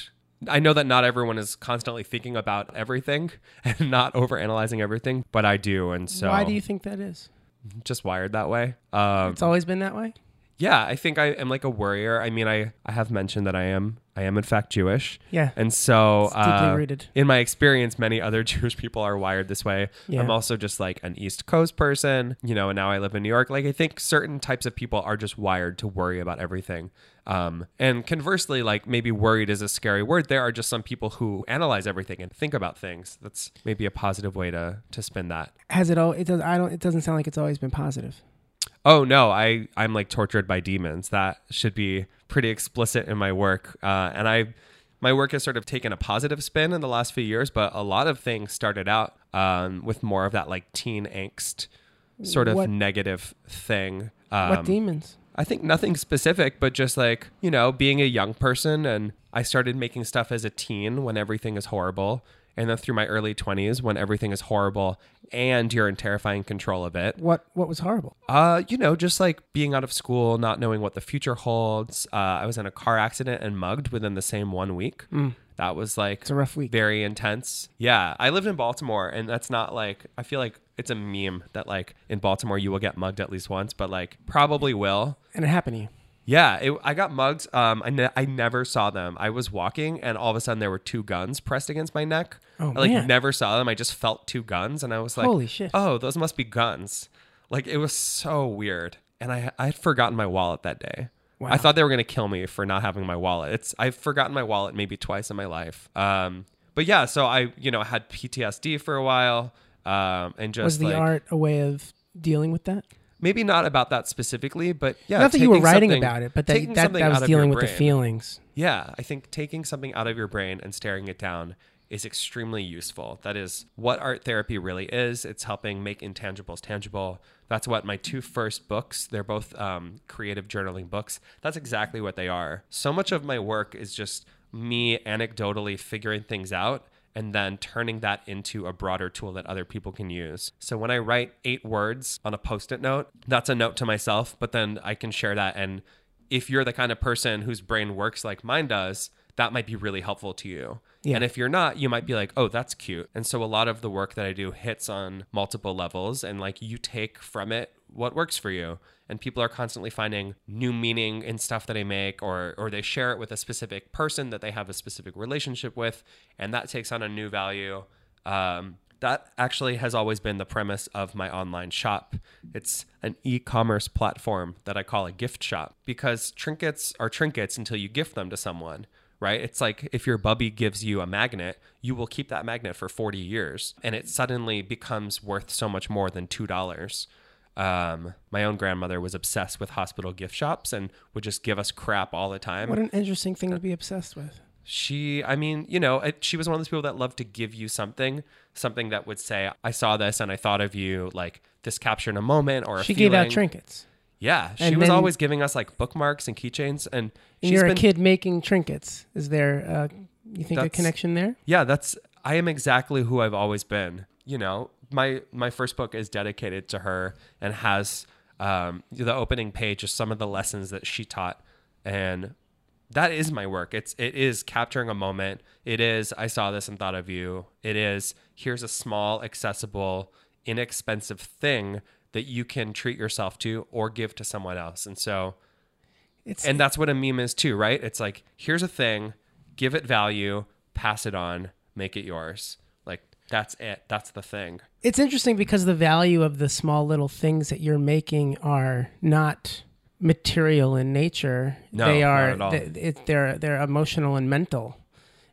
I know that not everyone is constantly thinking about everything [laughs] and not over analyzing everything, but I do. And so Why do you think that is? just wired that way. Um, It's always been that way. Yeah, I think I am like a worrier. I mean, I, I have mentioned that I am I am in fact Jewish. Yeah. And so, uh, rooted. in my experience, many other [laughs] Jewish people are wired this way. Yeah. I'm also just like an East Coast person, you know, and now I live in New York. Like, I think certain types of people are just wired to worry about everything. Um, and conversely, like maybe worried is a scary word. There are just some people who analyze everything and think about things. That's maybe a positive way to to spin that. Has it all? It does. I don't. It doesn't sound like it's always been positive. Oh no, I I'm like tortured by demons. That should be pretty explicit in my work. Uh, and I my work has sort of taken a positive spin in the last few years, but a lot of things started out um, with more of that like teen angst sort of What- negative thing. Um, what demons? I think nothing specific, but just like, you know, being a young person and I started making stuff as a teen when everything is horrible. And then through my early 20s when everything is horrible and you're in terrifying control of it. What? What was horrible? Uh, you know, just like being out of school, not knowing what the future holds. Uh, I was in a car accident and mugged within the same one week. That was like It's a rough week. very intense. Yeah, I lived in Baltimore, and that's not like I feel like it's a meme that like in Baltimore you will get mugged at least once, but like probably will. And it happened to you. Yeah, it, I got mugged. Um, I, ne- I never saw them. I was walking, and all of a sudden there were two guns pressed against my neck. Oh, I like man. never saw them. I just felt two guns, and I was like, Holy shit. Oh, those must be guns." Like it was so weird, and I I had forgotten my wallet that day. Wow. I thought they were gonna kill me for not having my wallet. It's I've forgotten my wallet maybe twice in my life. Um, but yeah, so I you know had PTSD for a while, um, and just was the like, art a way of dealing with that? Maybe not about that specifically, but yeah, Not that you were writing about it, but that that, that was out of your dealing with the feelings. Yeah, I think taking something out of your brain and staring it down is extremely useful. That is what art therapy really is. It's helping make intangibles tangible. That's what my two first books, they're both um, creative journaling books. That's exactly what they are. So much of my work is just me anecdotally figuring things out and then turning that into a broader tool that other people can use. So when I write eight words on a post it note, that's a note to myself, but then I can share that. And if you're the kind of person whose brain works like mine does, that might be really helpful to you. Yeah. And if you're not, you might be like, oh, that's cute. And so a lot of the work that I do hits on multiple levels and like you take from it what works for you. And people are constantly finding new meaning in stuff that I make or or they share it with a specific person that they have a specific relationship with and that takes on a new value. Um, that actually has always been the premise of my online shop. It's an e commerce platform that I call a gift shop because trinkets are trinkets until you gift them to someone, right? It's like if your bubby gives you a magnet, you will keep that magnet for 40 years and it suddenly becomes worth so much more than $2. Um, my own grandmother was obsessed with hospital gift shops and would just give us crap all the time What an interesting thing to be obsessed with. she i mean you know it, she was one of those people that loved to give you something something that would say i saw this and i thought of you like this captured a moment or a She gave out trinkets. yeah she And was then- always giving us like bookmarks and keychains and And she's you're been a kid making trinkets. Is there, uh, you think, a connection there? yeah that's i am exactly who i've always been you know my my first book is dedicated to her and has um, the opening page is some of the lessons that she taught. And that is my work. It's it is capturing a moment. It is i saw this and thought of you. It is here's a small accessible inexpensive thing that you can treat yourself to or give to someone else. And so It's and that's what a meme is too, right? It's like, here's a thing, give it value, pass it on, make it yours. That's it. That's the thing. It's interesting because the value of the small little things that you're making are not material in nature. No, they not are at all. th- it, they're they're emotional and mental,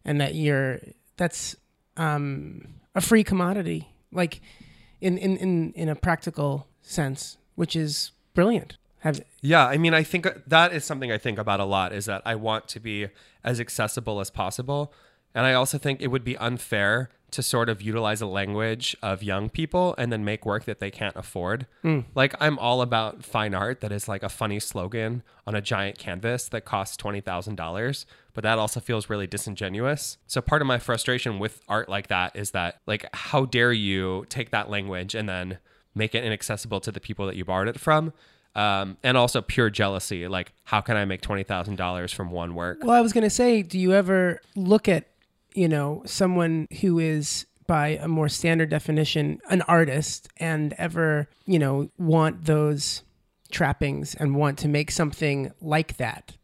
and that you're that's um, a free commodity, like in, in in in a practical sense, which is brilliant. Have Yeah, I mean, I think that is something I think about a lot is that I want to be as accessible as possible. And I also think it would be unfair to sort of utilize a language of young people and then make work that they can't afford. Like, I'm all about fine art that is like a funny slogan on a giant canvas that costs $20,000, but that also feels really disingenuous. So, part of my frustration with art like that is that, like, how dare you take that language and then make it inaccessible to the people that you borrowed it from? um, and also pure jealousy. Like, how can I make twenty thousand dollars from one work? Well, I was going to say, do you ever look at, you know, someone who is by a more standard definition an artist and ever, you know, want those trappings and want to make something like that?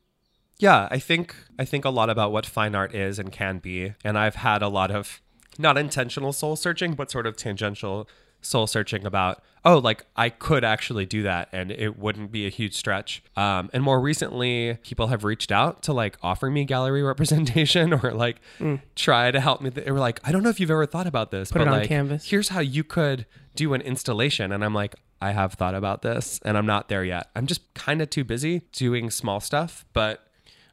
Yeah, I think I think a lot about what fine art is and can be, and I've had a lot of not intentional soul searching, but sort of tangential soul searching about oh like i could actually do that and it wouldn't be a huge stretch um, and more recently people have reached out to like offer me gallery [laughs] representation or like try to help me they were like i don't know if you've ever thought about this Put but it on like canvas. here's how you could do an installation and i'm like i have thought about this and i'm not there yet i'm just kind of too busy doing small stuff but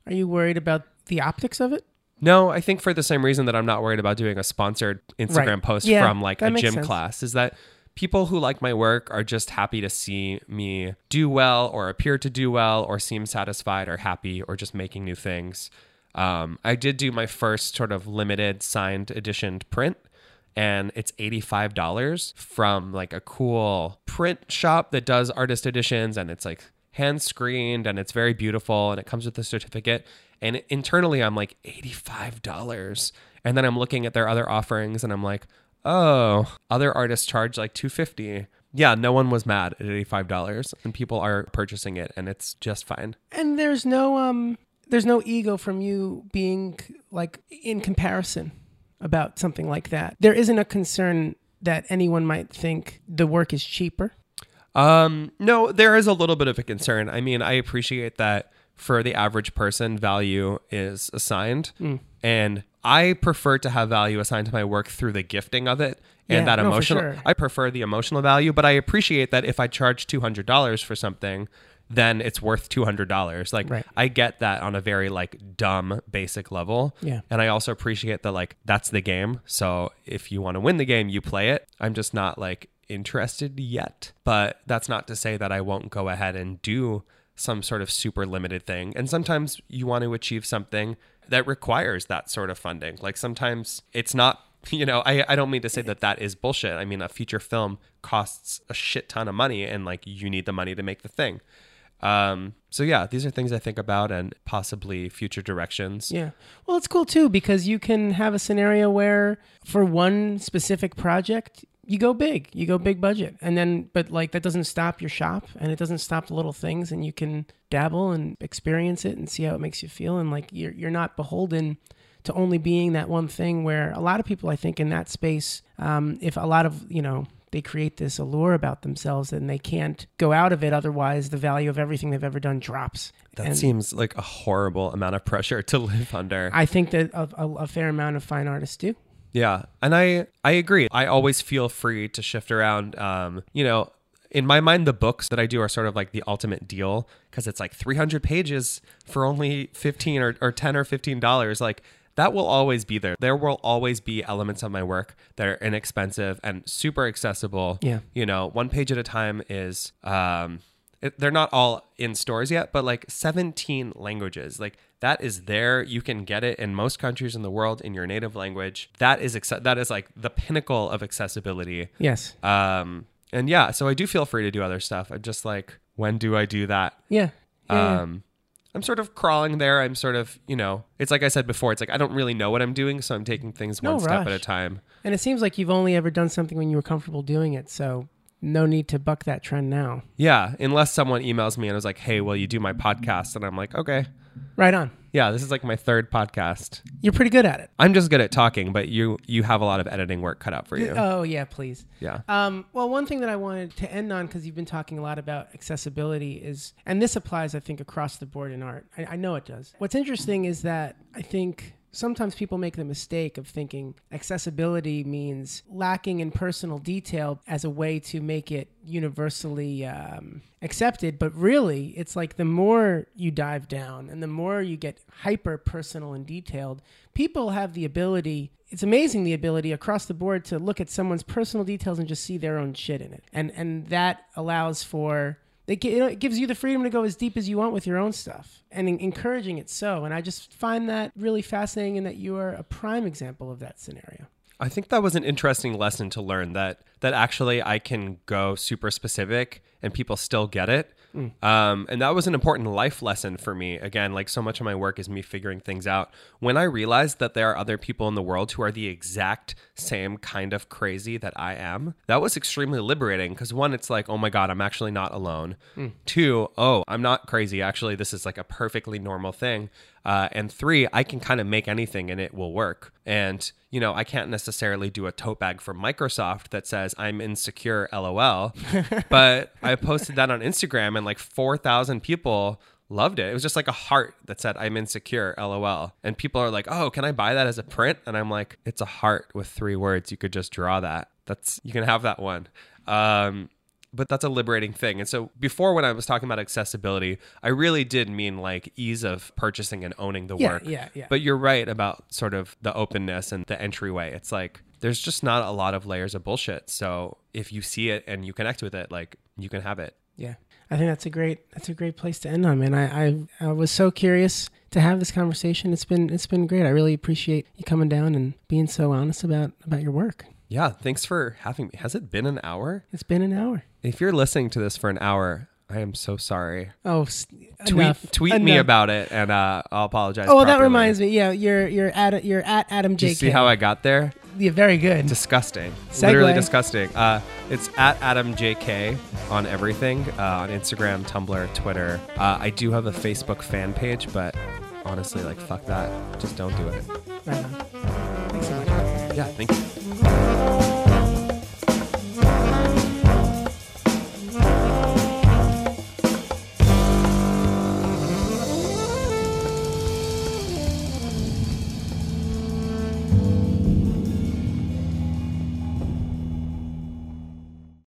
Are you worried about the optics of it? no, I think for the same reason that I'm not worried about doing a sponsored Instagram Right. post Yeah, from like a gym sense. class is that people who like my work are just happy to see me do well or appear to do well or seem satisfied or happy or just making new things. Um, I did do my first sort of limited signed edition print and it's $85 from like a cool print shop that does artist editions and it's like hand screened and it's very beautiful and it comes with a certificate and internally i'm like $85 and then i'm looking at their other offerings and i'm like oh other artists charge like 250 yeah no one was mad at $85 and people are purchasing it and it's just fine And there's no um there's no ego from you being like in comparison about something like that. There isn't a concern that anyone might think the work is cheaper. Um, no, there is a little bit of a concern. I mean, I appreciate that for the average person, value is assigned, mm. and I prefer to have value assigned to my work through the gifting of it and Yeah, that no, emotional. sure. I prefer the emotional value, but I appreciate that if I charge two hundred dollars for something, then it's worth two hundred dollars. Like Right. I get that on a very like dumb basic level. Yeah. And I also appreciate that like that's the game. So if you want to win the game, you play it. I'm just not like interested yet. But that's not to say that I won't go ahead and do some sort of super limited thing. And sometimes you want to achieve something that requires that sort of funding. Like sometimes it's not [laughs] you know, I, I don't mean to say that that is bullshit. I mean, a feature film costs a shit ton of money and like you need the money to make the thing. Um, so yeah, these are things I think about and possibly future directions. Yeah. Well, it's cool too because you can have a scenario where for one specific project, you go big, you go big budget. And then, but like that doesn't stop your shop and it doesn't stop the little things and you can dabble and experience it and see how it makes you feel. And like you're, you're not beholden to only being that one thing where a lot of people, I think, in that space, um, if a lot of, you know, they create this allure about themselves and they can't go out of it. Otherwise, the value of everything they've ever done drops. That And- seems like a horrible amount of pressure to live under. I think that a, a, a fair amount of fine artists do. Yeah, and I I agree. I always feel free to shift around. Um, you know, in my mind, the books that I do are sort of like the ultimate deal because it's like 300 pages for only 15 or, or 10 or 15 dollars. Like that will always be there. There will always be elements of my work that are inexpensive and super accessible. Yeah. You know, one page at a time is um, they're not all in stores yet, but like 17 languages. Like that is there. You can get it in most countries in the world in your native language. That is that is like the pinnacle of accessibility. Yes. Um, and yeah, so I do feel free to do other stuff. I'm just like, when do I do that? Yeah. Yeah, yeah. Um, I'm sort of crawling there. I'm sort of, you know, it's like I said before. It's like I don't really know what I'm doing, so I'm taking things No one step at a time. And it seems like you've only ever done something when you were comfortable doing it. So no need to buck that trend now. Yeah, unless someone emails me and is like, "Hey, will you do my podcast?" And I'm like, "Okay." Right on. Yeah, this is like my third podcast. You're pretty good at it. I'm just good at talking, but you you have a lot of editing work cut out for you. Oh yeah, please. Yeah. Um, well, one thing that I wanted to end on because you've been talking a lot about accessibility is, and this applies, I think, across the board in art. I, I know it does. What's interesting is that I think sometimes people make the mistake of thinking accessibility means lacking in personal detail as a way to make it universally um, accepted. But really, it's like the more you dive down and the more you get hyper personal and detailed, people have the ability. It's amazing the ability across the board to look at someone's personal details and just see their own shit in it, and and that allows for gi- you know, it gives you the freedom to go as deep as you want with your own stuff and en- encouraging it so. And I just find that really fascinating and that you are a prime example of that scenario. I think that was an interesting lesson to learn that that actually I can go super specific and people still get it. Um, and that was an important life lesson for me. Again, like so much of my work is me figuring things out. When I realized that there are other people in the world who are the exact same kind of crazy that I am, that was extremely liberating. Because one, it's like, oh my God, I'm actually not alone. Two, oh, I'm not crazy. Actually, this is like a perfectly normal thing. Uh, and three, I can kind of make anything and it will work. And, you know, I can't necessarily do a tote bag from Microsoft that says I'm insecure, lol. [laughs] but I posted that on Instagram and like 4,000 people loved it. It was just like a heart that said I'm insecure, lol. And people are like, oh, can I buy that as a print? And I'm like, it's a heart with three words. You could just draw that. That's, you can have that one. Um, but that's a liberating thing. And so before when I was talking about accessibility, I really did mean like ease of purchasing and owning the Yeah, work. yeah, yeah. But you're right about sort of the openness and the entryway. It's like there's just not a lot of layers of bullshit. So if you see it and you connect with it, like you can have it. Yeah, I think that's a great that's a great place to end on, man. I I, I was so curious to have this conversation. It's been it's been great. I really appreciate you coming down and being so honest about about your work. Yeah, thanks for having me. Has it been an hour? It's been an hour. If you're listening to this for an hour, I am so sorry. Oh, Tweet enough, tweet me about it, and uh, I'll apologize. Oh, well, that reminds me. Yeah, you're you're at you're at Adam Do J. you see how I got there? Yeah, very good. disgusting Segue. literally disgusting uh, it's at adam jk on everything uh, on instagram tumblr twitter uh, i do have a facebook fan page but honestly like fuck that just don't do it Right on. Thanks so much. yeah thank you